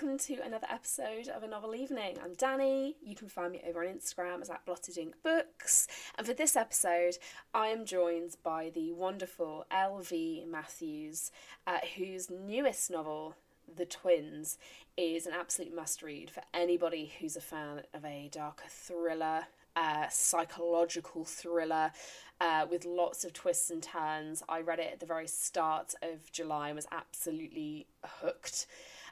Welcome to another episode of A Novel Evening. I'm Dannie. You can find me over on Instagram as at Blotted Ink Books. And for this episode, I am joined by the wonderful L.V. Matthews, uh, whose newest novel, The Twins, is an absolute must read for anybody who's a fan of a darker thriller, uh, psychological thriller. Uh, with lots of twists and turns. I read it at the very start of July and was absolutely hooked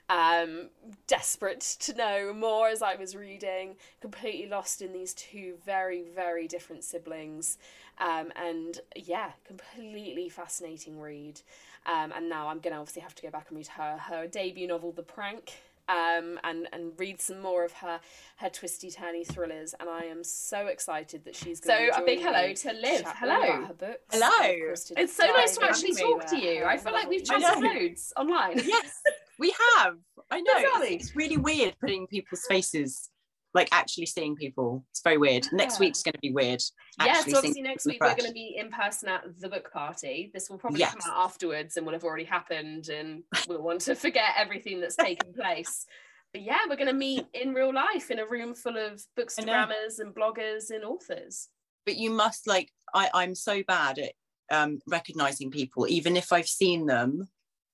um, desperate to know more as I was reading, completely lost in these two very, very different siblings. Um, and yeah, completely fascinating read. Um, and now I'm going to obviously have to go back and read her, her debut novel, The Prank. Um, and and read some more of her her twisty turny thrillers, and I am so excited that she's going. So a big hello to Liv. Hello, her books. Hello. It's so nice to actually talk to you. I feel like we've chatted loads online. Yes, we have. I know. Exactly. It's, it's really weird putting people's faces, like actually seeing people. It's very weird. Next Yeah. week's going to be weird. Yeah, so obviously next week we're going to be in person at the book party. This will probably Yes. come out afterwards and will have already happened, and we'll want to forget everything that's taken place. But yeah, we're going to meet in real life in a room full of bookstagrammers and bloggers and authors. But you must like. I I'm so bad at um recognizing people, even if I've seen them.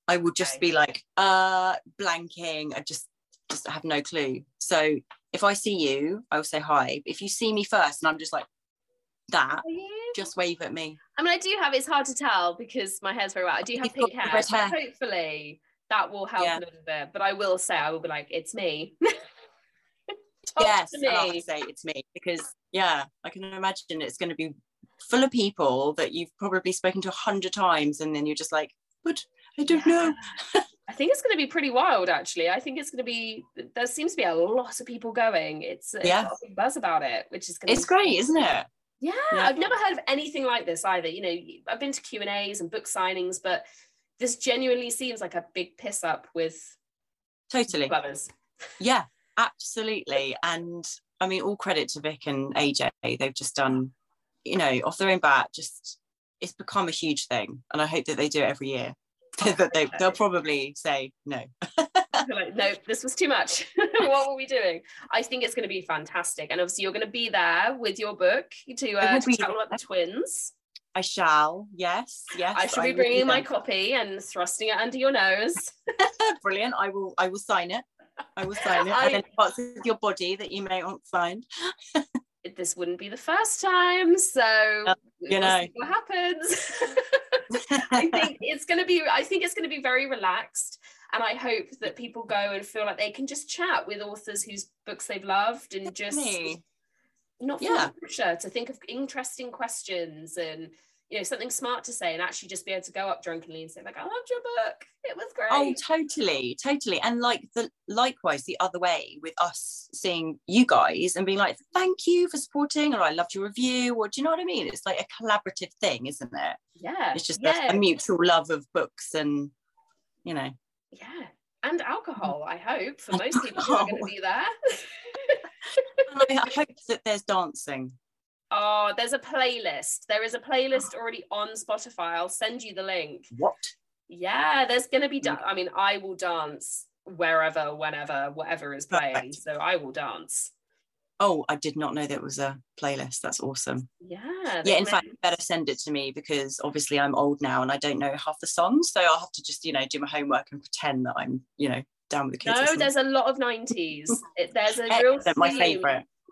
I will just Okay. be like, uh, blanking. I just just have no clue. So if I see you, I will say hi. If you see me first, and I'm just like that, just wave at me. I mean, I do have. It's hard to tell because my hair's very wet. I do have You've pink hair, hair. hopefully that will help Yeah. a little bit. But I will say, I will be like, it's me. Yes, and I'll me. say it's me because yeah, I can imagine it's going to be full of people that you've probably spoken to a hundred times, and then you're just like, but I don't know. I think it's going to be pretty wild, actually. I think it's going to be. There seems to be a lot of people going. It's, it's Yeah. a big buzz about it, which is going. It's great, isn't it? Yeah, Yeah. I've never heard of anything like this either. You know, I've been to Q and A's and book signings, but this genuinely seems like a big piss up with Totally. lovers. Yeah, absolutely. And I mean, all credit to Vic and AJ. They've just done, you know, off their own bat. Just it's become a huge thing, and I hope that they do it every year. that they they'll probably say no. Like, no, this was too much. what were we doing? I think it's going to be fantastic, and obviously you're going to be there with your book to, I uh, to be tell about the twins. I shall. Yes, yes. I shall be will bringing my copy and thrusting it under your nose. Brilliant. I will. I will sign it. I will sign it. I- And then parts of your body that you may want signed. This wouldn't be the first time, so Uh, you know. what happens. I think it's going to be. I think it's going to be very relaxed, and I hope that people go and feel like they can just chat with authors whose books they've loved and just not feel Yeah. pressure to think of interesting questions and you know something smart to say and actually just be able to go up drunkenly and say like I loved your book. It was great. Oh, totally, totally. And like the likewise the other way with us seeing you guys and being like, thank you for supporting, or I loved your review, or do you know what I mean? It's like a collaborative thing, isn't it? yeah. It's just yeah. a, mutual love of books and you know. yeah. And alcohol, I hope, for most people who are going to be there. I hope that there's dancing. Oh, there's a playlist. There is a playlist already on Spotify. I'll send you the link. What? Yeah, there's gonna be. Mm. Da- I mean, I will dance wherever, whenever, whatever is playing. Perfect. So I will dance. Oh, I did not know there was a playlist. That's awesome. Yeah. Yeah, in fact, make- better send it to me because obviously I'm old now and I don't know half the songs. So I'll have to just, you know, do my homework and pretend that I'm, you know, down with the kids. No, there's a lot of 90s. It, there's a real my theme.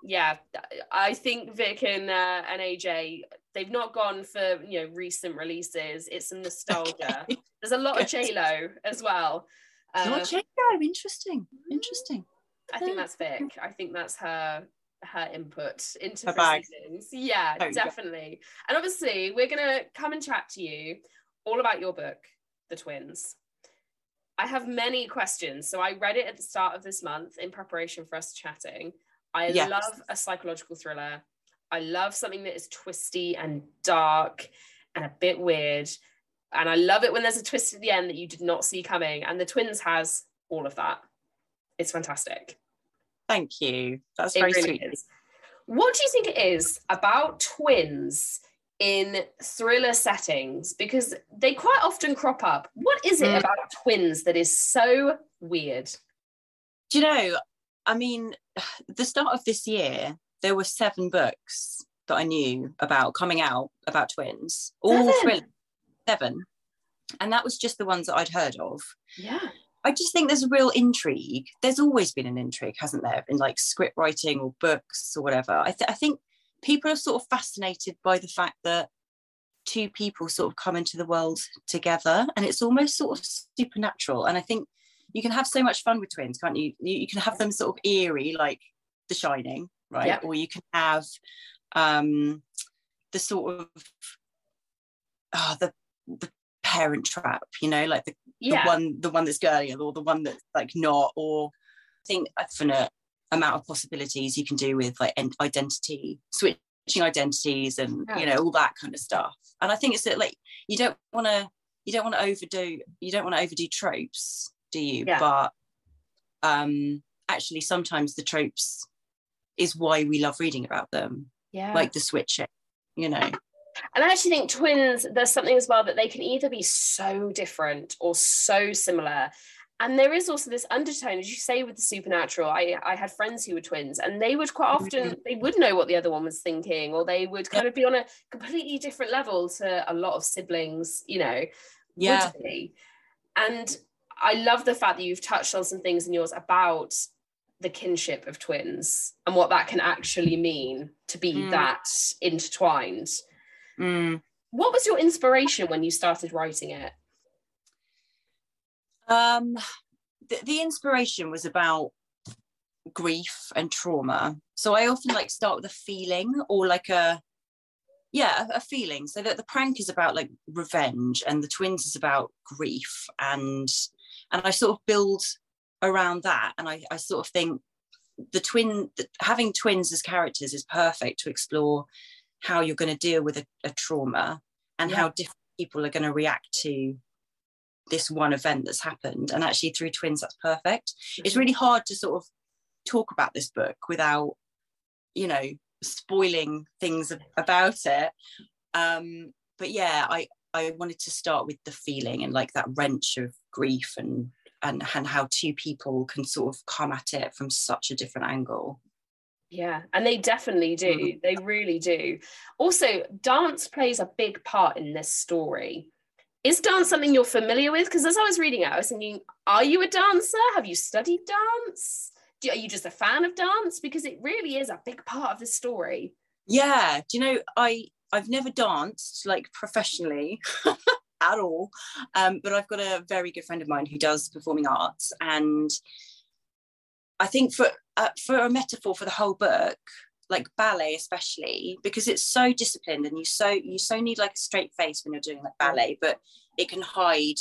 Yeah, I think Vic and uh, and AJ, they've not gone for you know recent releases. It's some nostalgia. There's a lot of Good. J Lo as well. Uh, Oh, J-Lo, interesting. Interesting. I think that's Vic. I think that's her her input into Her bag. Yeah, Oh, yeah. definitely. And obviously, we're gonna come and chat to you all about your book, The Twins. I have many questions. So I read it at the start of this month in preparation for us chatting. I Yes. love a psychological thriller. I love something that is twisty and dark and a bit weird. And I love it when there's a twist at the end that you did not see coming. And The Twins has all of that. It's fantastic. Thank you. That's It very really sweet. is. What do you think it is about twins in thriller settings? Because they quite often crop up. What is it Mm. about twins that is so weird? Do you know? I mean, the start of this year, there were seven books that I knew about coming out about twins, all Seven? seven, and that was just the ones that I'd heard of. Yeah. I just think there's a real intrigue. There's always been an intrigue, hasn't there, in like script writing or books or whatever. I, th- I think people are sort of fascinated by the fact that two people sort of come into the world together and it's almost sort of supernatural. And I think you can have so much fun with twins, can't you? You, you can have them sort of eerie, like The Shining, right? Yeah. Or you can have um, the sort of oh, the the parent trap, you know, like the Yeah. the one the one that's girly or the one that's like not or I think infinite amount of possibilities you can do with like identity switching identities and Yeah. you know all that kind of stuff and I think it's that like you don't want to you don't want to overdo you don't want to overdo tropes do you Yeah. but um actually sometimes the tropes is why we love reading about them Yeah. like the switching you know And I actually think twins, there's something as well that they can either be so different or so similar. And there is also this undertone, as you say, with the supernatural. I, I had friends who were twins, and they would quite often they would know what the other one was thinking, or they would kind of be on a completely different level to a lot of siblings, you know, yeah. And I love the fact that you've touched on some things in yours about the kinship of twins and what that can actually mean to be Mm. that intertwined. Mm. What was your inspiration when you started writing it? Um, the, the inspiration was about grief and trauma. So I often like start with a feeling or like a yeah, a, a feeling. So that the prank is about like revenge and the twins is about grief and and I sort of build around that. And I, I sort of think the twin the, having twins as characters is perfect to explore how you're going to deal with a, a trauma and Yeah. how different people are going to react to this one event that's happened and actually through twins that's perfect it's really hard to sort of talk about this book without you know spoiling things about it um but yeah i i wanted to start with the feeling and like that wrench of grief and and and how two people can sort of come at it from such a different angle Yeah, and they definitely do. Mhm. They really do. Also, dance plays a big part in this story. Is dance something you're familiar with? Because as I was reading it, I was thinking, are you a dancer? Have you studied dance? Do, are you just a fan of dance? Because it really is a big part of the story. yeah do you know i i've never danced like professionally at all um, but i've got a very good friend of mine who does performing arts and i think for uh, for a metaphor for the whole book like ballet especially because it's so disciplined and you so you so need like a straight face when you're doing like ballet but it can hide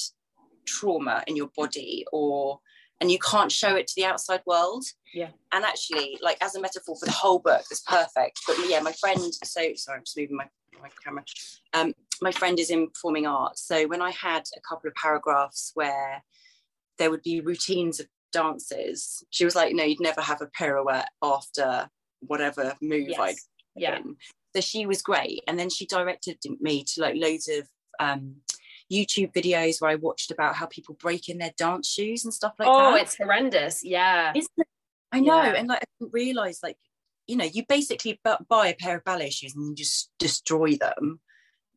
trauma in your body or and you can't show it to the outside world Yeah. and actually like as a metaphor for the whole book it's perfect but yeah my friend so sorry i'm just moving my, my camera um my friend is in performing arts so when i had a couple of paragraphs where there would be routines of dances she was like no you'd never have a pirouette after whatever move Yes. like Yeah. in. So she was great. And then she directed me to like loads of um, YouTube videos where I watched about how people break in their dance shoes and stuff like oh, that. Oh, it's horrendous. Yeah. It? I know. Yeah. And like I didn't realize like, you know, you basically buy a pair of ballet shoes and you just destroy them.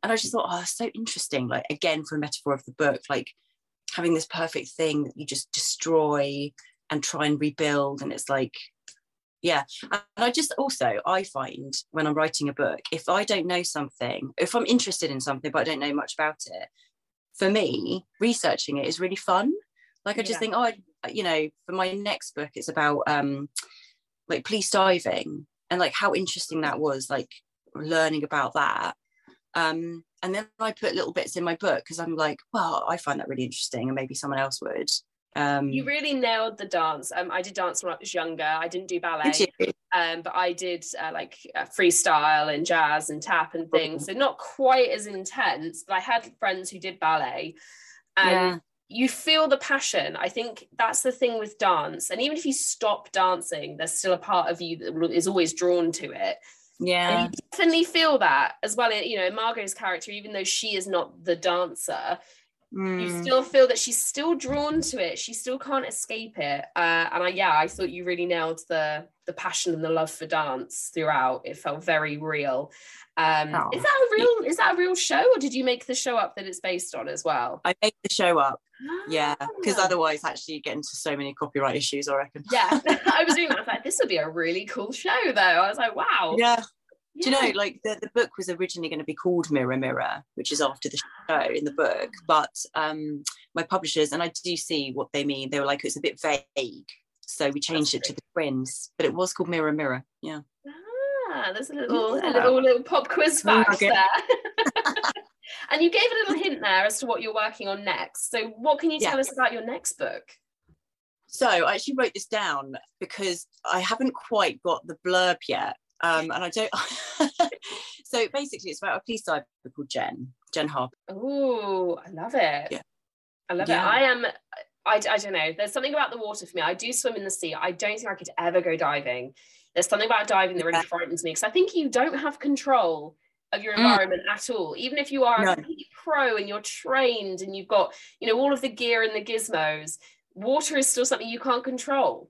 And I just thought, oh, so interesting. Like again, for a metaphor of the book, like having this perfect thing that you just destroy and try and rebuild. And it's like, yeah. And I just also I find when I'm writing a book, if I don't know something, if I'm interested in something but I don't know much about it, for me, researching it is really fun. Like I just Yeah. think, oh, I, you know, for my next book, it's about um, like police diving and like how interesting that was, like learning about that. Um, and then I put little bits in my book because I'm like, well, I find that really interesting, and maybe someone else would. Um, you really nailed the dance. Um, I did dance when I was younger. I didn't do ballet, um, but I did uh, like uh, freestyle and jazz and tap and things. So not quite as intense, but I had friends who did ballet, and yeah. You feel the passion. I think that's the thing with dance. And even if you stop dancing, there's still a part of you that is always drawn to it. Yeah, and you definitely feel that as well. You know, Margot's character, even though she is not the dancer, Mm. You still feel that she's still drawn to it. She still can't escape it. Uh, and I, yeah, I thought you really nailed the the passion and the love for dance throughout. It felt very real. Um, oh. Is that a real? Is that a real show, or did you make the show up that it's based on as well? I made the show up. Yeah, because ah. otherwise, actually, you get into so many copyright issues. I reckon. Yeah, I was doing that. I was like, this would be a really cool show, though. I was like, wow. Yeah, do you know, like the, the book was originally going to be called Mirror Mirror, which is after the show in the book. But um, my publishers, and I do see what they mean, they were like, it's a bit vague. So we changed That's it to the twins, but it was called Mirror Mirror. Yeah. Ah, there's a little, yeah. a little, little pop quiz fact there. and you gave a little hint there as to what you're working on next. So, what can you tell yeah. us about your next book? So, I actually wrote this down because I haven't quite got the blurb yet um, and I don't. so basically, it's about a police diver called Jen, Jen Harper. Oh, I love it. Yeah. I love yeah. it. I am. I, I don't know. There's something about the water for me. I do swim in the sea. I don't think I could ever go diving. There's something about diving that really yeah. frightens me because I think you don't have control of your mm. environment mm. at all. Even if you are no. a pro and you're trained and you've got, you know, all of the gear and the gizmos, water is still something you can't control.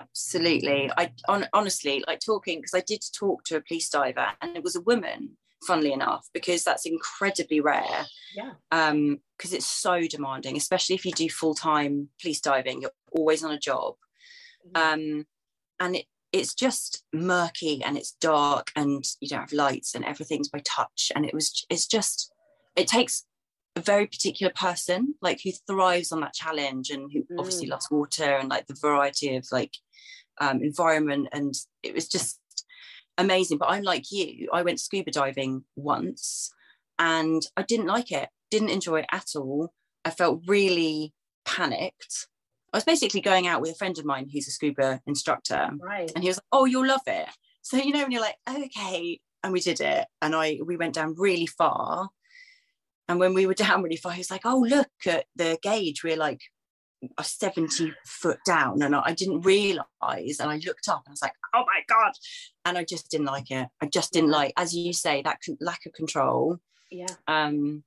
Absolutely. I on, honestly like talking because I did talk to a police diver and it was a woman, funnily enough, because that's incredibly rare. Yeah. Um, because it's so demanding, especially if you do full-time police diving, you're always on a job. Mm-hmm. Um, and it it's just murky and it's dark and you don't have lights and everything's by touch. And it was it's just it takes a very particular person like who thrives on that challenge and who mm. obviously loves water and like the variety of like um, environment and it was just amazing but i'm like you i went scuba diving once and i didn't like it didn't enjoy it at all i felt really panicked i was basically going out with a friend of mine who's a scuba instructor right. and he was like oh you'll love it so you know when you're like okay and we did it and i we went down really far and when we were down really far, he was like, "Oh, look at the gauge. We're like a 70 foot down." And I didn't realize. And I looked up and I was like, "Oh my god!" And I just didn't like it. I just didn't like, as you say, that lack of control. Yeah. Um,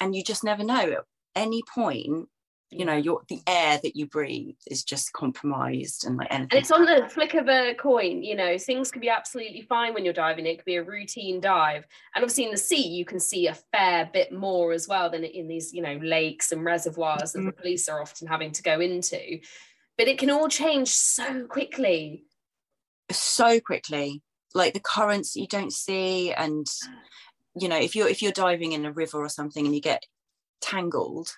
and you just never know. At any point, you know your the air that you breathe is just compromised and like anything. and it's on the flick of a coin you know things can be absolutely fine when you're diving. It could be a routine dive. And obviously in the sea you can see a fair bit more as well than in these you know lakes and reservoirs that the mm-hmm. police are often having to go into. But it can all change so quickly. So quickly. Like the currents you don't see and you know if you're if you're diving in a river or something and you get tangled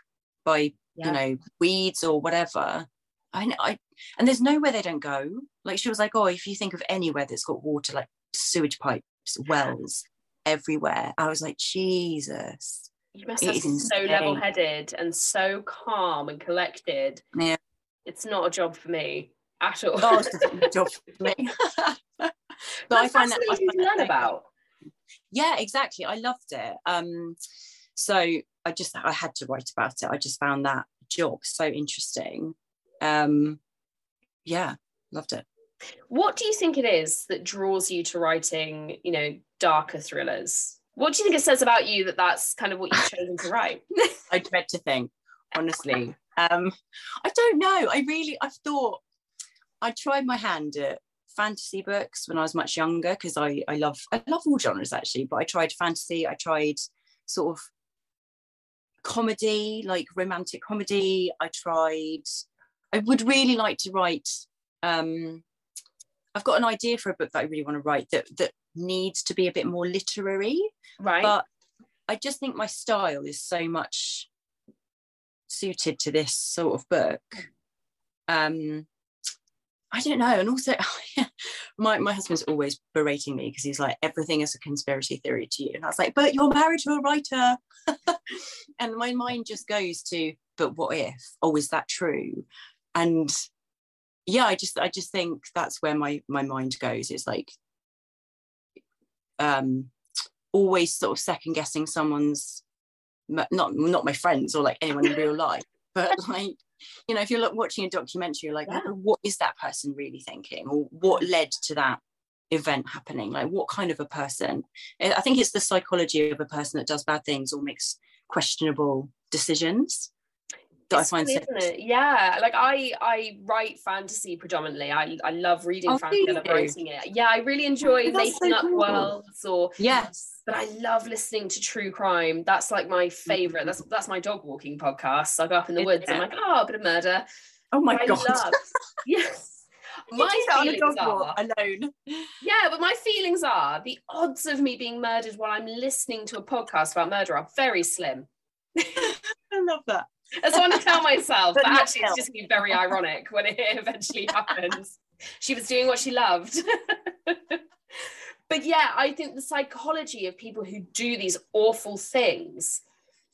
by yeah. you know weeds or whatever. I, I and there's nowhere they don't go. Like she was like oh if you think of anywhere that's got water like sewage pipes wells everywhere. I was like jesus. You must have been so level-headed and so calm and collected. Yeah. It's not a job for me at all. Oh, it's a job for me. But That's i find that I find learn about. yeah exactly. I loved it. Um so I just I had to write about it. I just found that job so interesting. Um, yeah, loved it. What do you think it is that draws you to writing, you know, darker thrillers? What do you think it says about you that that's kind of what you've chosen to write? I dread to think, honestly. Um, I don't know. I really, I've thought, I tried my hand at fantasy books when I was much younger because I, I love, I love all genres actually, but I tried fantasy, I tried sort of comedy, like romantic comedy. I tried, I would really like to write. Um, I've got an idea for a book that I really want to write that that needs to be a bit more literary. Right. But I just think my style is so much suited to this sort of book. um I don't know. And also, my, my husband's always berating me because he's like, everything is a conspiracy theory to you. And I was like, but you're married to a writer. and my mind just goes to, but what if? Oh, is that true? And yeah, I just I just think that's where my my mind goes. It's like um always sort of second guessing someone's not not my friends or like anyone in real life, but like you know, if you're watching a documentary, you're like, yeah. oh, what is that person really thinking, or what led to that event happening? Like, what kind of a person? I think it's the psychology of a person that does bad things or makes questionable decisions that it's I find isn't it? Yeah, like I I write fantasy predominantly. I I love reading oh, fantasy and writing it. Yeah, I really enjoy making so up cool. worlds or yes. But I love listening to true crime. That's like my favorite. That's that's my dog walking podcast. So I go up in the woods. I'm like, oh, a bit of murder. Oh my god. Love, yes. My feelings are alone. Yeah, but my feelings are the odds of me being murdered while I'm listening to a podcast about murder are very slim. I love that. That's what I want to tell myself. But, but actually, it's just be very ironic when it eventually happens. she was doing what she loved. but yeah, I think the psychology of people who do these awful things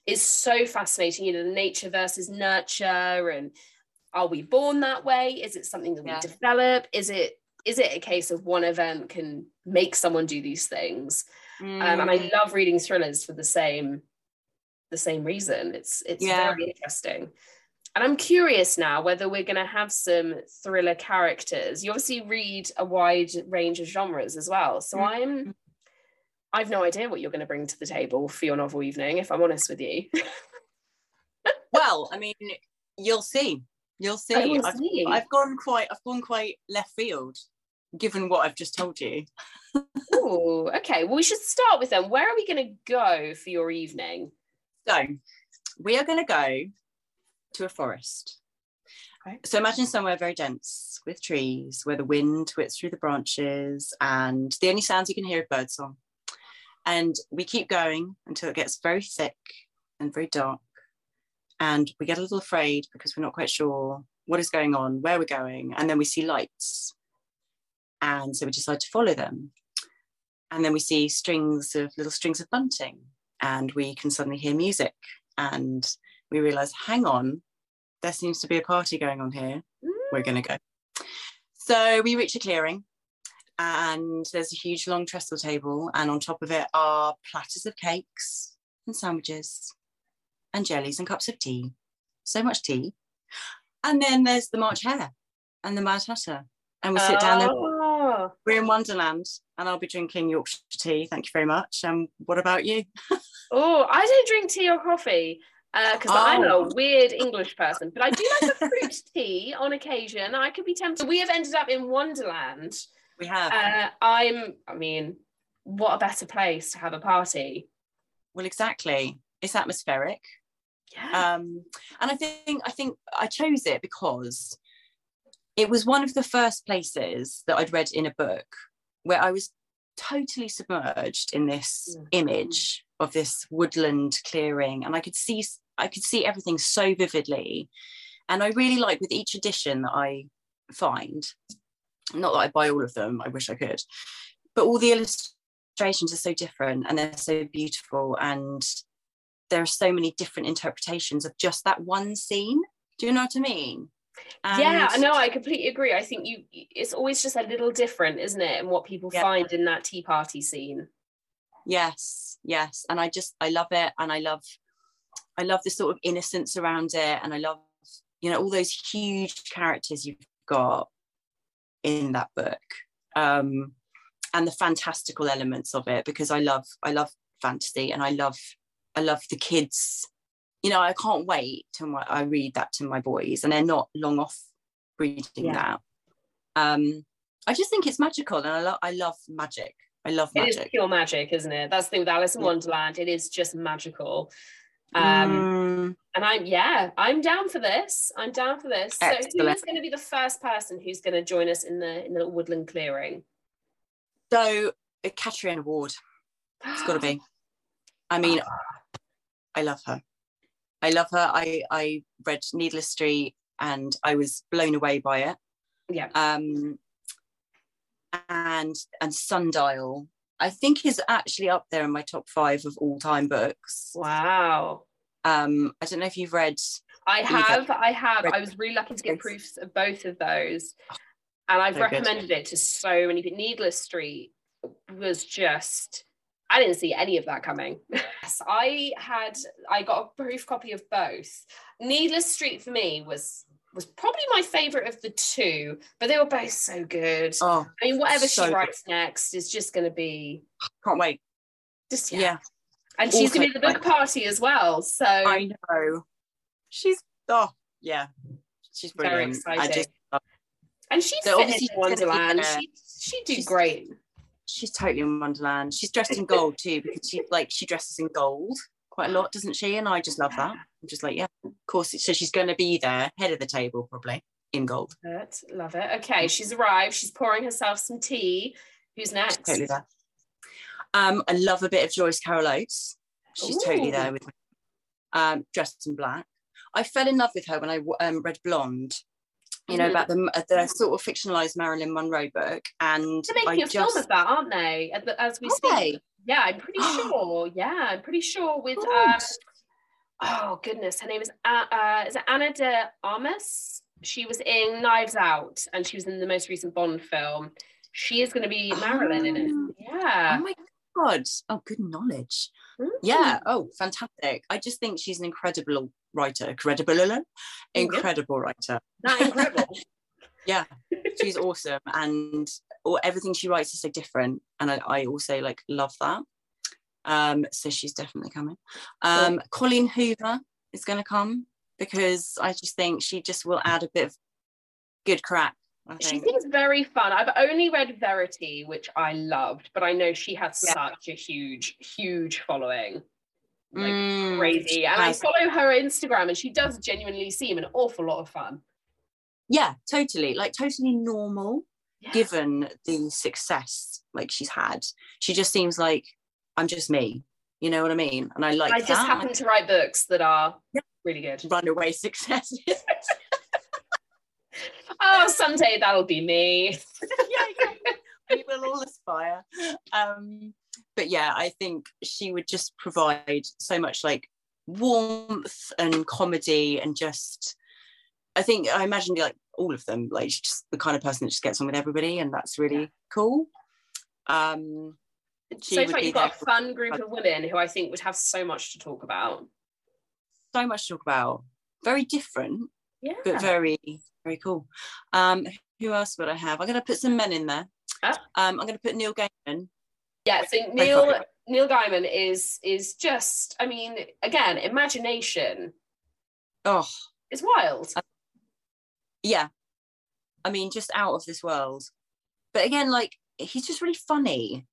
is so fascinating. You know, the nature versus nurture, and are we born that way? Is it something that we yeah. develop? Is it is it a case of one event can make someone do these things? Mm. Um, and I mm. love reading thrillers for the same the same reason. It's it's yeah. very interesting. And I'm curious now whether we're going to have some thriller characters. You obviously read a wide range of genres as well. So mm-hmm. I'm I've no idea what you're going to bring to the table for your novel evening, if I'm honest with you. well, I mean, you'll see. You'll see. I've, see. I've gone quite I've gone quite left field, given what I've just told you. oh, okay. Well, we should start with them. Where are we going to go for your evening? So we are going to go to a forest. Okay. So imagine somewhere very dense with trees where the wind whips through the branches and the only sounds you can hear are birdsong. And we keep going until it gets very thick and very dark. And we get a little afraid because we're not quite sure what is going on, where we're going. And then we see lights. And so we decide to follow them. And then we see strings of little strings of bunting and we can suddenly hear music. And we realize hang on there seems to be a party going on here. We're going to go. So we reach a clearing and there's a huge long trestle table and on top of it are platters of cakes and sandwiches and jellies and cups of tea. So much tea. And then there's the march hare and the mad hatter. And we sit oh. down there oh. We're in wonderland and i'll be drinking yorkshire tea thank you very much and um, what about you Oh, I don't drink tea or coffee because uh, oh. I'm a oh. weird English person, but I do like a fruit tea on occasion. I could be tempted. We have ended up in Wonderland. We have. Uh, I'm. I mean, what a better place to have a party? Well, exactly. It's atmospheric. Yeah. Um, and I think I think I chose it because it was one of the first places that I'd read in a book where I was totally submerged in this mm. image of this woodland clearing and i could see i could see everything so vividly. And i really like with each edition that i find not that i buy all of them i wish i could but all the illustrations are so different and they're so beautiful and there are so many different interpretations of just that one scene. Do you know what i mean and yeah, no, I completely agree. I think you it's always just a little different, isn't it? And what people yeah. find in that tea party scene. Yes, yes. And I just I love it. And I love I love the sort of innocence around it. And I love, you know, all those huge characters you've got in that book. Um and the fantastical elements of it because I love I love fantasy and I love I love the kids you know, I can't wait till my, I read that to my boys, and they're not long off reading yeah. that. Um, I just think it's magical, and I love I love magic. I love magic. It is pure magic, isn't it? That's the thing with Alice in. Wonderland. It is just magical. Um, mm. and I'm yeah, I'm down for this. I'm down for this. Excellent. So who's going to be the first person who's going to join us in the in the woodland clearing? So Catriona Ward. It's got to be. I mean, I love her. I love her. I I read Needless Street and I was blown away by it. Yeah. Um, and and Sundial, I think is actually up there in my top five of all time books. Wow. Um, I don't know if you've read. I Either. have, I have. Read- I was really lucky to get proofs of both of those. And I've So good. recommended it to so many people. Needless Street was just I didn't see any of that coming. Yes, I had I got a proof copy of both. Needless Street for me was was probably my favorite of the two, but they were both so good. Oh, I mean, whatever so she good. writes next is just going to be can't wait. just Yeah, yeah. And she's going to be at the book party as well. So I know. She's oh yeah, she's Very brilliant. I exciting. just love- and she's obviously be Wonderland. She she do She's- great. She's totally in Wonderland. She's dressed in gold too because she like she dresses in gold quite a lot, doesn't she? And I just love that. I'm just like, yeah, of course. So she's going to be there, head of the table, probably in gold. Love it. Love it. Okay, she's arrived. She's pouring herself some tea. Who's next? Totally there. Um, I love a bit of Joyce Carol Oates. She's totally there with me. Um, dressed in black. I fell in love with her when I um, read Blonde. You know Mhm. about the uh, the sort of fictionalized Marilyn Monroe book, and They're making I a just film of that, aren't they? As, we Are speak. they? Yeah, I'm pretty sure. Yeah, I'm pretty sure with um oh goodness, her name is uh, uh is it Ana de Armas? She was in Knives Out and she was in the most recent Bond film. She is going to be Marilyn in it. Oh. Yeah. Oh my god! Oh, good knowledge. Mm. Yeah. Oh, fantastic. I just think she's an incredible writer. Incredible, incredible writer. That incredible. Yeah, she's awesome, and or everything she writes is so different, and I, I also like love that. Um, so she's definitely coming. Um, Colleen Hoover is going to come because I just think she just will add a bit of good crack. She seems very fun. I've only read Verity, which I loved, but I know she has Yeah. such a huge, huge following. Like Mm, crazy. And I follow her Instagram and she does genuinely seem an awful lot of fun. Yeah, totally. Like totally normal. Yeah. given the success like she's had she just seems like i'm just me you know what i mean and i like I just that. happen to write books that are Yeah. really good. runaway success Oh, someday that'll be me. yeah, yeah. we will all aspire um yeah i think she would just provide so much like warmth and comedy and just i think i imagine like all of them like she's just the kind of person that just gets on with everybody and that's really Yeah. cool um she so far, you've got a fun group of women who I think would have so much to talk about. so much to talk about very different Yeah. but very very cool um who else would i have i'm going to put some men in there Ah. um i'm going to put neil gaiman Yeah, so Neil. Neil Gaiman is is just, I mean, again, imagination oh it's wild. Um, yeah i mean just out of this world but again like he's just really funny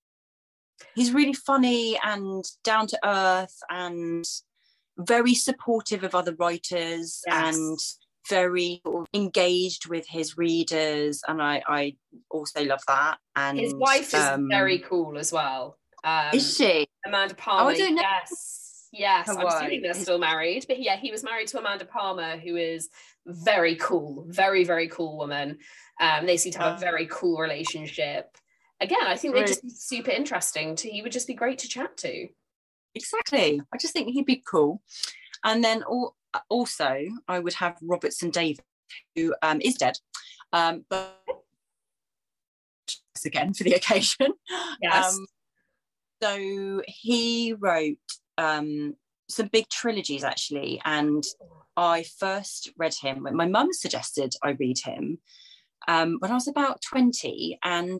he's really funny and down to earth and very supportive of other writers Yes. and very engaged with his readers and i i also love that and His wife is um, very cool as well. Um, is she Amanda Palmer. don't know. Yes. Yes. I'm assuming they're still married. But yeah, he was married to Amanda Palmer, who is very cool, very, very cool woman. Um, they seem to have a Oh. very cool relationship. Again, I think they'd just be super interesting to he would just be great to chat to. exactly i just think he'd be cool and then al- also i would have robertson davies who um, is dead. Um, but again for the occasion. Yes. um, so he wrote um, some big trilogies actually and i first read him when my mum suggested i read him um, when i was about 20 and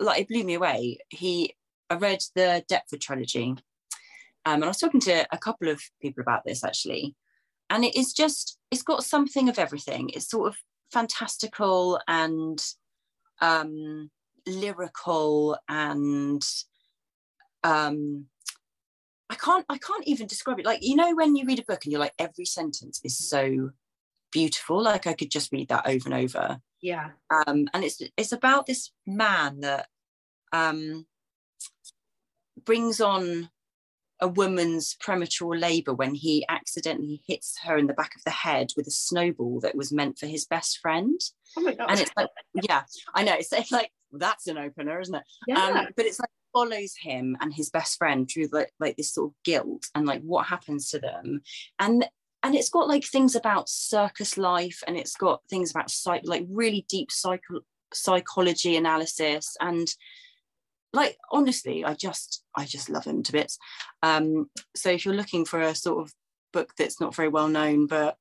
like it blew me away. He i read the deptford trilogy um, and i was talking to a couple of people about this actually and it is just it's got something of everything. It's sort of fantastical and um lyrical and um i can't i can't even describe it. Like you know when you read a book and you're like every sentence is so beautiful. Like i could just read that over and over. Yeah. um and it's it's about this man that um brings on a woman's premature labor when he accidentally hits her in the back of the head with a snowball that was meant for his best friend. Oh my god. And it's like, yeah, I know. It's like that's an opener, isn't it? yeah. Um, but it's like follows him and his best friend through like like this sort of guilt and like what happens to them, and and it's got like things about circus life and it's got things about psych like really deep psycho psychology analysis and like honestly i just i just love him to bits. Um so if you're looking for a sort of book that's not very well known but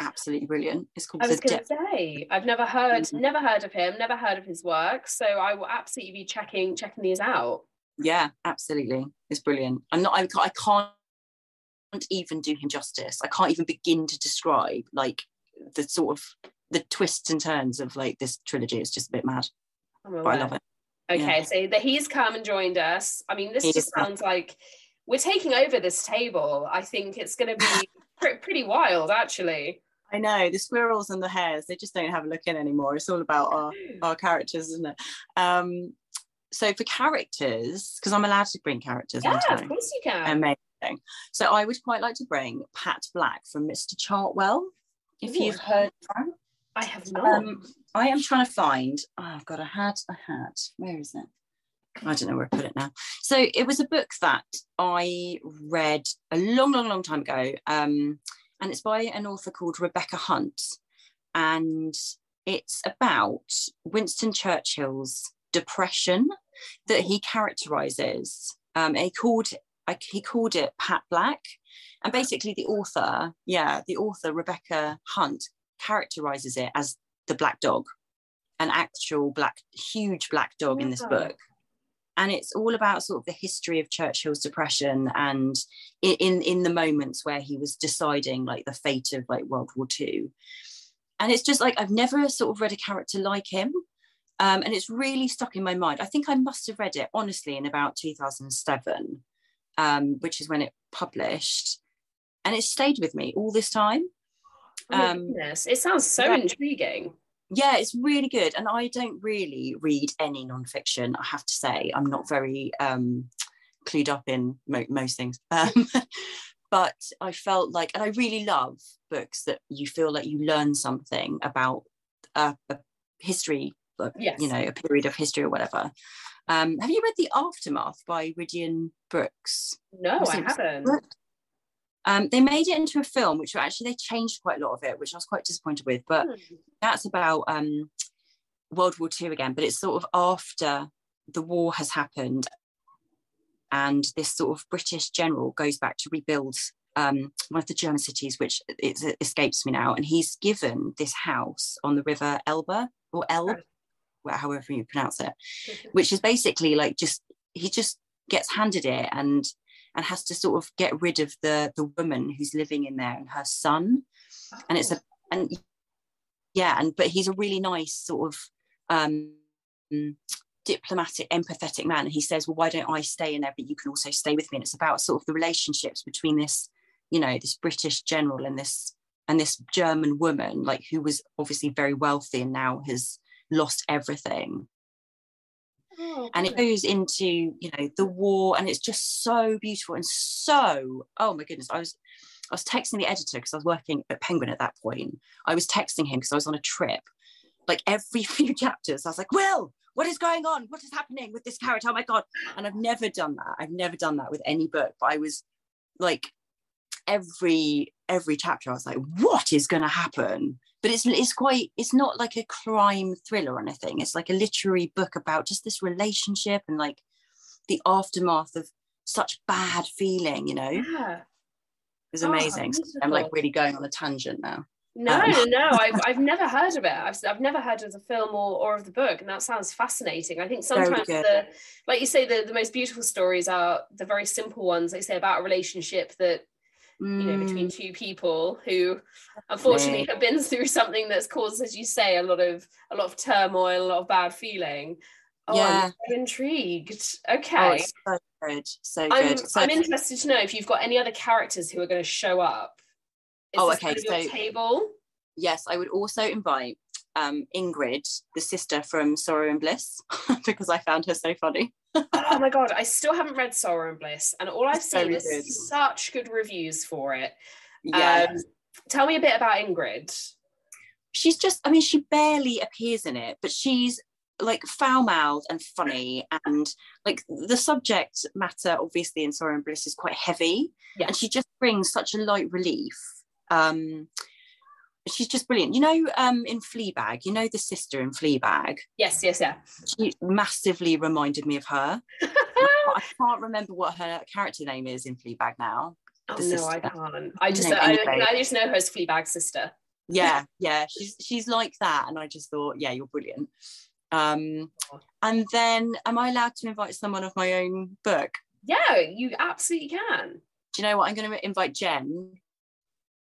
absolutely brilliant it's called I was the going to say I've never heard Mhm. never heard of him, never heard of his work, so I will absolutely be checking checking these out. yeah absolutely. It's brilliant. I'm not i, I can't even do him justice. I can't even begin to describe like the sort of the twists and turns of like this trilogy. It's just a bit mad but i love it Okay, so that he's come and joined us. I mean, this He just is come. sounds like we're taking over this table. I think it's going to be pre- pretty wild, actually. I know the squirrels and the hares, they just don't have a look in anymore. It's all about our, our characters, isn't it? Um, so for characters, because I'm allowed to bring characters, Yeah, of course you can. Amazing. So I would quite like to bring Pat Black from Mr. Chartwell, if Ooh, you've heard from. I have not. Um, I am trying to find. Oh, I've got a hat. A hat. Where is it? I don't know where I put it now. So it was a book that I read a long, long, long time ago, um, and it's by an author called Rebecca Hunt, and it's about Winston Churchill's depression that he characterizes. Um, he called he called it Pat Black, and basically the author, yeah, the author Rebecca Hunt characterizes it as the black dog, an actual black, huge black dog in this book. And it's all about sort of the history of Churchill's depression and in in the moments where he was deciding like the fate of like World War II. And it's just like I've never sort of read a character like him. Um, and it's really stuck in my mind. I think I must have read it honestly in about 2007, um, which is when it published. And it stayed with me all this time. Oh um, goodness. It sounds so yeah. intriguing. yeah it's really good and i don't really read any nonfiction i have to say i'm not very um clued up in mo- most things um, but i felt like and i really love books that you feel like you learn something about a, a history book Yes. you know a period of history or whatever um, have you read the aftermath by Rhidian Brooks No, I haven't. Um, they made it into a film which actually they changed quite a lot of it which i was quite disappointed with but Hmm. that's about um, World War II again, but it's sort of after the war has happened, and this sort of British general goes back to rebuild um, one of the German cities, which it, escapes me now, and he's given this house on the River Elbe or Elbe, however you pronounce it, which is basically like just he just gets handed it and and has to sort of get rid of the the woman who's living in there and her son. And it's a and yeah and but he's a really nice sort of um diplomatic empathetic man. And he says well why don't i stay in there but you can also stay with me? And it's about sort of the relationships between this you know this british general and this and this german woman like who was obviously very wealthy and now has lost everything Oh, and it goes into you know the war and it's just so beautiful and so oh my goodness i was i was texting the editor because i was working at penguin at that point. I was texting him because i was on a trip. Like every few chapters i was like will what is going on? What is happening with this character? Oh my god. And i've never done that. I've never done that with any book but i was like every every chapter i was like what is going to happen but it's it's quite it's not like a crime thriller or anything it's like a literary book about just this relationship and like the aftermath of such bad feeling you know it yeah. was Oh, amazing So i'm like really going on a tangent now No, Um, no, no. I've, I've never heard of it. I've, I've never heard of the film or, or of the book, and that sounds fascinating. I think sometimes the, like you say, the, the most beautiful stories are the very simple ones. They say about a relationship that you know Mm, between two people who unfortunately have been through something that's caused, as you say, a lot of a lot of turmoil, a lot of bad feeling. Oh, Yeah. I'm so intrigued. oh, Okay. it's so good so I'm, good so I'm interested to know if you've got any other characters who are going to show up. Is Oh, okay, kind of your so- table. yes i would also invite um, Ingrid, the sister from Sorrow and Bliss, because I found her so funny. Oh my god, I still haven't read Sorrow and Bliss, and all I've It's seen is good. such good reviews for it. Yeah, Um, tell me a bit about Ingrid. she's just, I mean, she barely appears in it, but she's like foul mouthed and funny. And like the subject matter, obviously, in Sorrow and Bliss is quite heavy. Yeah. And she just brings such a light relief. Um, she's just brilliant. You know, um, in Fleabag, you know, the sister in Fleabag, Yes, yes, yeah. she massively reminded me of her. I can't remember what her character name is in Fleabag now. Oh no, I can't. I just, I, anyway. I just know her as Fleabag's sister. yeah yeah she's she's like that and i just thought yeah you're brilliant um and then am i allowed to invite someone of my own book Yeah, you absolutely can. do you know what i'm going to invite jen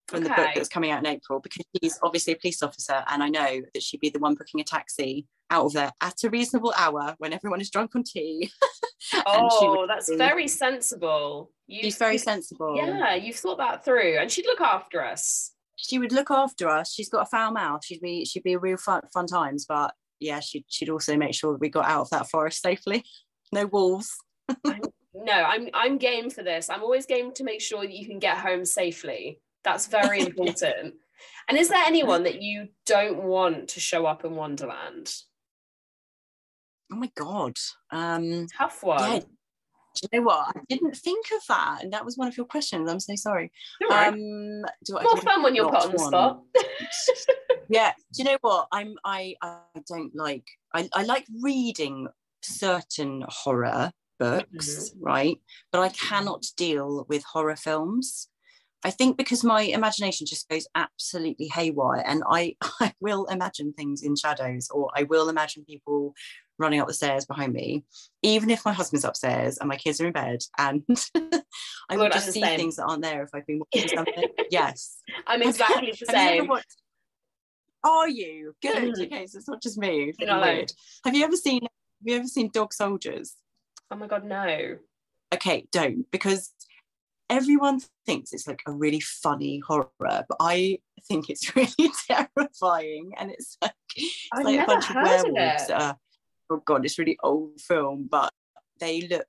from the book Okay. that's coming out in april because she's obviously a police officer and i know that she'd be the one booking a taxi out of there at a reasonable hour when everyone is drunk on tea Oh, that's be- very sensible. You, she's very sensible Yeah, you've thought that through, and she'd look after us. she would look after us she's got a foul mouth she'd be she'd be a real fun fun times but yeah she'd, she'd also make sure that we got out of that forest safely no wolves No, I'm I'm game for this. I'm always game to make sure that you can get home safely. That's very important. and is there anyone that you don't want to show up in Wonderland? Oh my god. Um Tough one. yeah. Do you know what? I didn't think of that. And that was one of your questions. I'm so sorry. Don't. Um do I More fun when you're put on the spot. yeah. Do you know what? I'm I I don't like I, I like reading certain horror books, right? But I cannot deal with horror films. I think because my imagination just goes absolutely haywire and I, I will imagine things in shadows or I will imagine people running up the stairs behind me, even if my husband's upstairs and my kids are in bed and I will just see same. things that aren't there if I've been watching something. yes. I'm exactly the Have you ever same. watched- Are you? Good. Mhm. Okay, so it's not just me. You're not alone. Weird. Have you ever seen have you ever seen Dog Soldiers? Oh my god, no. okay, don't because everyone thinks it's like a really funny horror, but I think it's really terrifying. And it's like it's like a bunch of of werewolves. are- oh god, it's really old film, but they look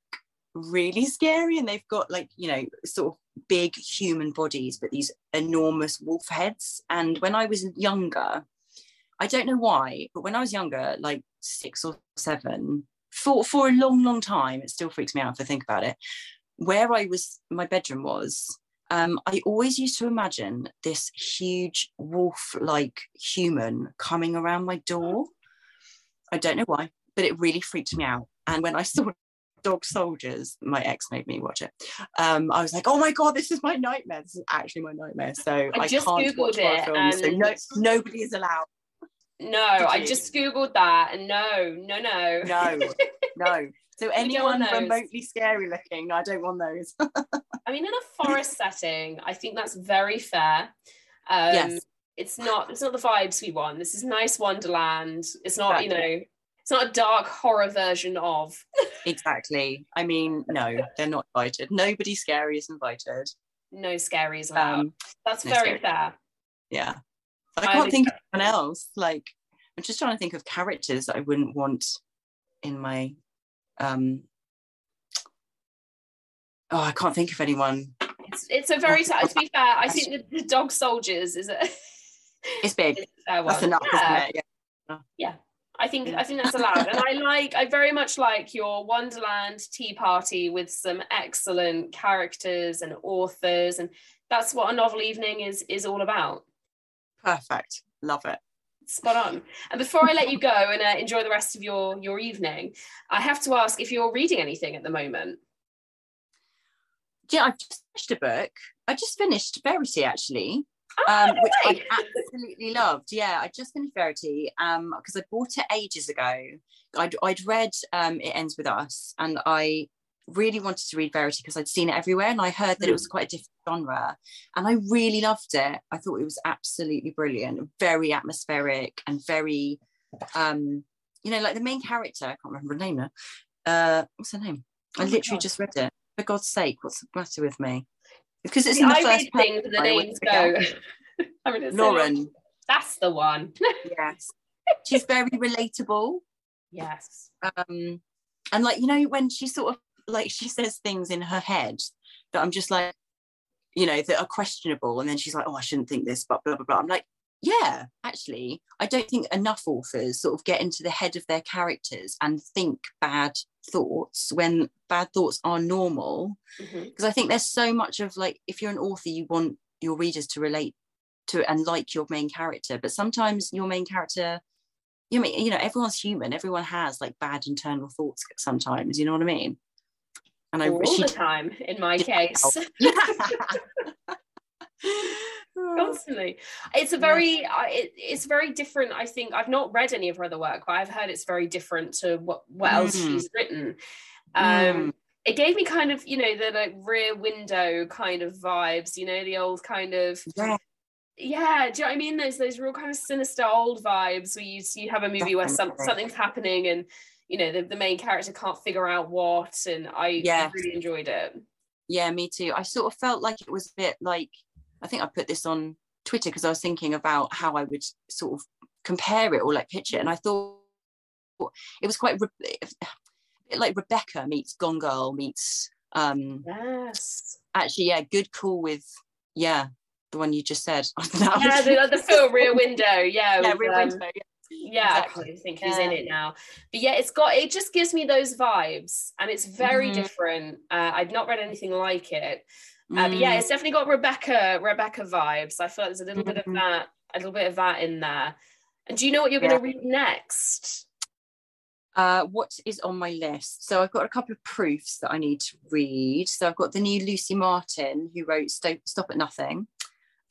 really scary and they've got like you know sort of big human bodies but these enormous wolf heads and when i was younger i don't know why but when i was younger like six or seven for for a long long time it still freaks me out if i think about it where i was my bedroom was um, I always used to imagine this huge wolf like human coming around my door. I don't know why, but it really freaked me out. And when I saw Dog Soldiers, my ex made me watch it. Um, I was like, oh my God, this is my nightmare. This is actually my nightmare. So I I, just can't Googled watch it films. So no, nobody is allowed. No, I just googled that, and no, no, no, No, no. So anyone remotely scary looking, I don't want those. I mean, in a forest setting, I think that's very fair. Um, Yes. It's not. It's not the vibes we want. This is nice Wonderland. It's not. You know. It's not a dark horror version of. exactly. I mean, no, they're not invited. Nobody scary is invited. No scaries allowed. Um, that's no very scary. fair. yeah. I I can't think of anyone else. Like, I'm just trying to think of characters that I wouldn't want in my. Um Oh, I can't think of anyone. It's, it's a very. To be fair, I think the, the dog soldiers is a. It's big. a That's enough, Yeah. isn't it? Yeah. I think I think that's allowed, and I like I very much like your Wonderland tea party with some excellent characters and authors, and that's what a novel evening is is all about. Perfect. Love it. Spot on. And before I let you go and uh, enjoy the rest of your your evening, I have to ask if you're reading anything at the moment. Yeah, I've just finished a book. I just finished Verity actually. Oh, um, no which. I absolutely loved. Yeah, I just finished Verity um, because I bought it ages ago. I'd, I'd read um, It Ends With Us and I really wanted to read Verity because I'd seen it everywhere and I heard that it was quite a different genre and I really loved it. I thought it was absolutely brilliant, very atmospheric and very, um, you know, like the main character, I can't remember her name now. Uh, what's her name? I Oh literally God. just read it. For God's sake, what's the matter with me? Because it's See, in the I first read things, the names go. I mean, it's so Lauren. That's the one. yes. She's very relatable. yes. Um, and like, you know, when she sort of like she says things in her head that I'm just like, you know, that are questionable. And then she's like, oh, I shouldn't think this, but blah, blah, blah. I'm like, yeah, actually, I don't think enough authors sort of get into the head of their characters and think bad thoughts when bad thoughts are normal. Mm-hmm. Because I think there's so much of like, if you're an author, you want your readers to relate to and like your main character. But sometimes your main character, you mean, you know, everyone's human. Everyone has like bad internal thoughts sometimes. You know what I mean? And I All she, the time, in my case. constantly. It's a very I it, it's very different i think. I've not read any of her other work but i've heard it's very different to what what else Mm. she's written. Um Mm. it gave me kind of you know the like rear window kind of vibes you know the old kind of yeah, yeah do you know what i mean? Those those real kind of sinister old vibes where you you have a movie where some, something's happening and you know the, the main character can't figure out what and i Yes. really enjoyed it yeah, me too. I sort of felt like it was a bit like I think I put this on Twitter because I was thinking about how I would sort of compare it or like picture it, and I thought it was quite re- like Rebecca meets Gone Girl meets um yes actually yeah, good call with yeah the one you just said. yeah the, the film rear window yeah, yeah, Rear um, Window, yeah. Yeah Exactly. I think he's in it now but yeah it's got it just gives me those vibes and it's very Mhm. different uh, I've not read anything like it uh, but yeah Mm, it's definitely got Rebecca Rebecca vibes I feel like there's a little bit of Mhm. that a little bit of that in there and do you know what you're Yeah. going to read next Uh, what is on my list? So I've got a couple of proofs that I need to read. So I've got the new Lucy Martin, who wrote Stop, Stop at Nothing,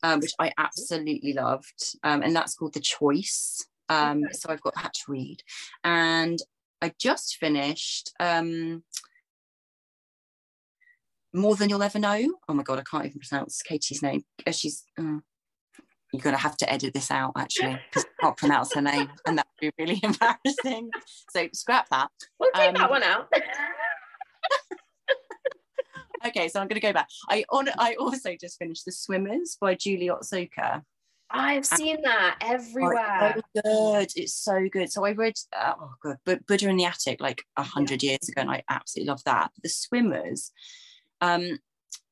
um, which I absolutely loved, um, and that's called The Choice. Um, Okay. So I've got that to read, and I just finished um, More Than You'll Ever Know. Oh my god, I can't even pronounce Katie's name. Uh, She's uh, you're gonna have to edit this out actually because I can't pronounce her name, and that would be really embarrassing. So scrap that. we'll take Um, that one out Okay, so I'm going to go back. I on, I also just finished The Swimmers by Julie Otsuka. I've seen that everywhere So good. It's so good. So I read, oh god, but Buddha in the Attic like a hundred years ago, and I absolutely love that. The Swimmers. Um,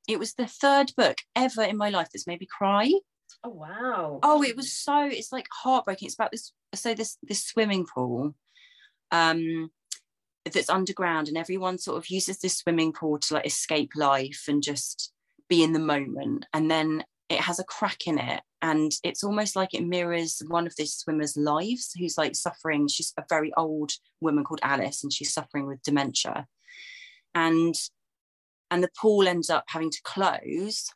it was the third book ever in my life that's made me cry. oh wow Oh, it was so. It's like heartbreaking. It's about this. So this this swimming pool. Um, that's underground and everyone sort of uses this swimming pool to like escape life and just be in the moment and then it has a crack in it and it's almost like it mirrors one of these swimmers lives who's like suffering. She's a very old woman called alice and she's suffering with dementia. And and the pool ends up having to close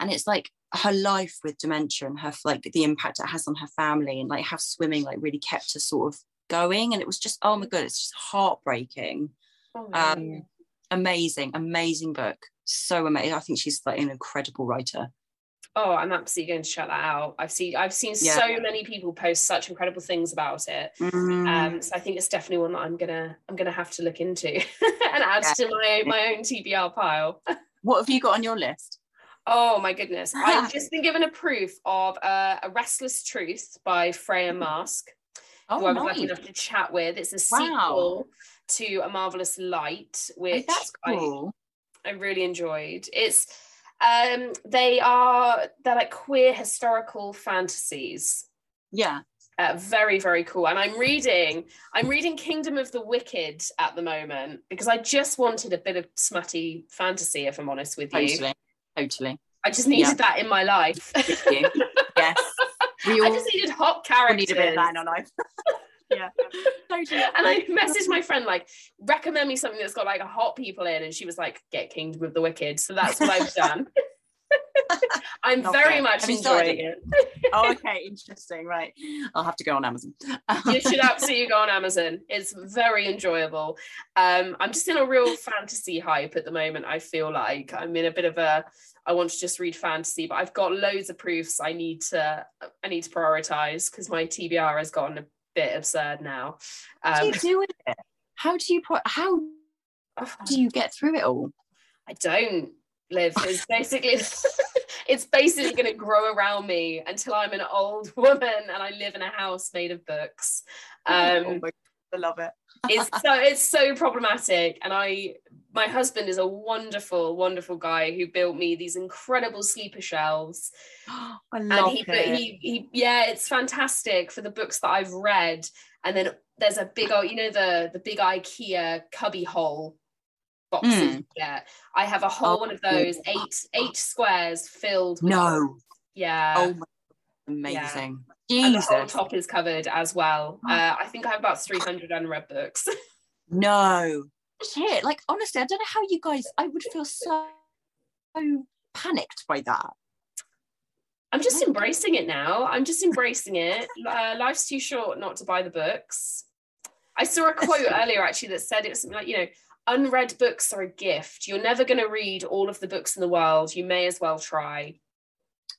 and it's like her life with dementia and her like the impact it has on her family and like how swimming like really kept her sort of going. And it was just oh my god it's just heartbreaking. Oh, um amazing amazing book. So amazing i think she's like an incredible writer Oh, I'm absolutely going to check that out. I've seen I've seen Yeah. so many people post such incredible things about it. Mm, Um, so I think it's definitely one that I'm gonna I'm gonna have to look into and add Yeah. to my my own TBR pile. what have you got on your list Oh my goodness! I've just been given a proof of uh, a Restless Truth by Freya Marske, oh, who oh I was lucky enough to chat with. It's a Wow. sequel to A Marvelous Light, Oh, which that's I cool I really enjoyed. It's um they are they're like queer historical fantasies. yeah Uh, very very cool. And I'm reading I'm reading Kingdom of the Wicked at the moment because I just wanted a bit of smutty fantasy if I'm honest with you. totally totally I just needed Yeah. that in my life. Yes we I just needed hot all characters. need a bit of that in our life yeah totally and I messaged my friend like, recommend me something that's got like a hot people in, and she was like, get Kingdom of the Wicked. So that's what I've done. I'm Not very bad. much Have you started enjoying it. oh okay interesting right i'll have to go on amazon You should absolutely go on Amazon. It's very enjoyable. Um, I'm just in a real fantasy hype at the moment. I feel like I'm in a bit of a. I want to just read fantasy, but I've got loads of proofs. I need to. I need to prioritize because my TBR has gotten a bit absurd now. How do Um, you do with it? How do you pro- how do you get through it all? I don't. live. It's basically it's basically going to grow around me until I'm an old woman and I live in a house made of books. Um, oh I love it. it's so it's so problematic, and I my husband is a wonderful, wonderful guy who built me these incredible sleeper shelves. I And love he, it. he, he, yeah, it's fantastic for the books that I've read. And then there's a big, old, you know, the the big IKEA cubby hole boxes. Mm. Yeah, I have a whole Oh, one of those eight eight squares filled. With no. yeah. Oh my amazing. and the whole top is covered as well. Uh, I think I have about 300 unread books. No. Shit. Like honestly, I don't know how you guys I would feel so, so panicked by that. I'm just embracing it now. I'm just embracing it. Uh, life's too short not to buy the books. I saw a quote earlier actually that said it was something like, you know, unread books are a gift. You're never going to read all of the books in the world. You may as well try.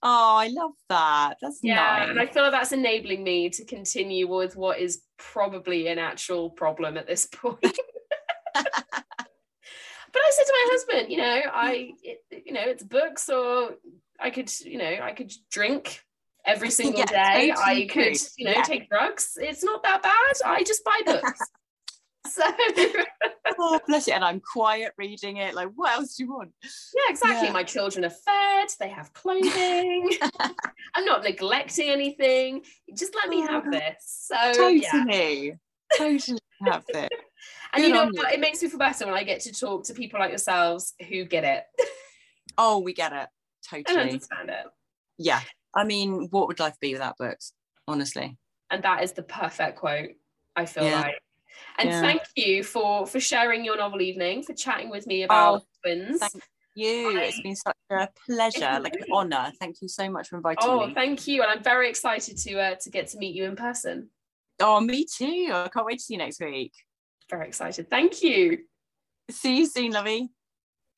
Oh, I love that. That's Yeah. nice. And I feel like that's enabling me to continue with what is probably an actual problem at this point. but I said to my husband, you know, I, it, you know, it's books or I could, you know, I could drink every single Yeah, day. totally I could, you know, Yeah. take drugs. It's not that bad. I just buy books. so oh, bless you. And I'm quiet reading it. Like, what else do you want? Yeah exactly. Yeah. My children are fed. They have clothing. I'm not neglecting anything. Just let me oh, have this. So yeah. Totally. Totally have this. And you know you. what? It makes me feel better when I get to talk to people like yourselves who get it Oh, we get it. and Totally. understand it. Yeah. I mean, what would life be without books? Honestly. And that is the perfect quote, I feel Yeah. like. And Yeah. thank you for for sharing your novel evening, for chatting with me about Oh, twins. thank You. It's been such a pleasure, like an honor. Thank you so much for inviting Oh, me. Oh, thank you. And I'm very excited to uh, to get to meet you in person. Oh, me too. I can't wait to see you next week. Very excited. Thank you. See you soon, lovey.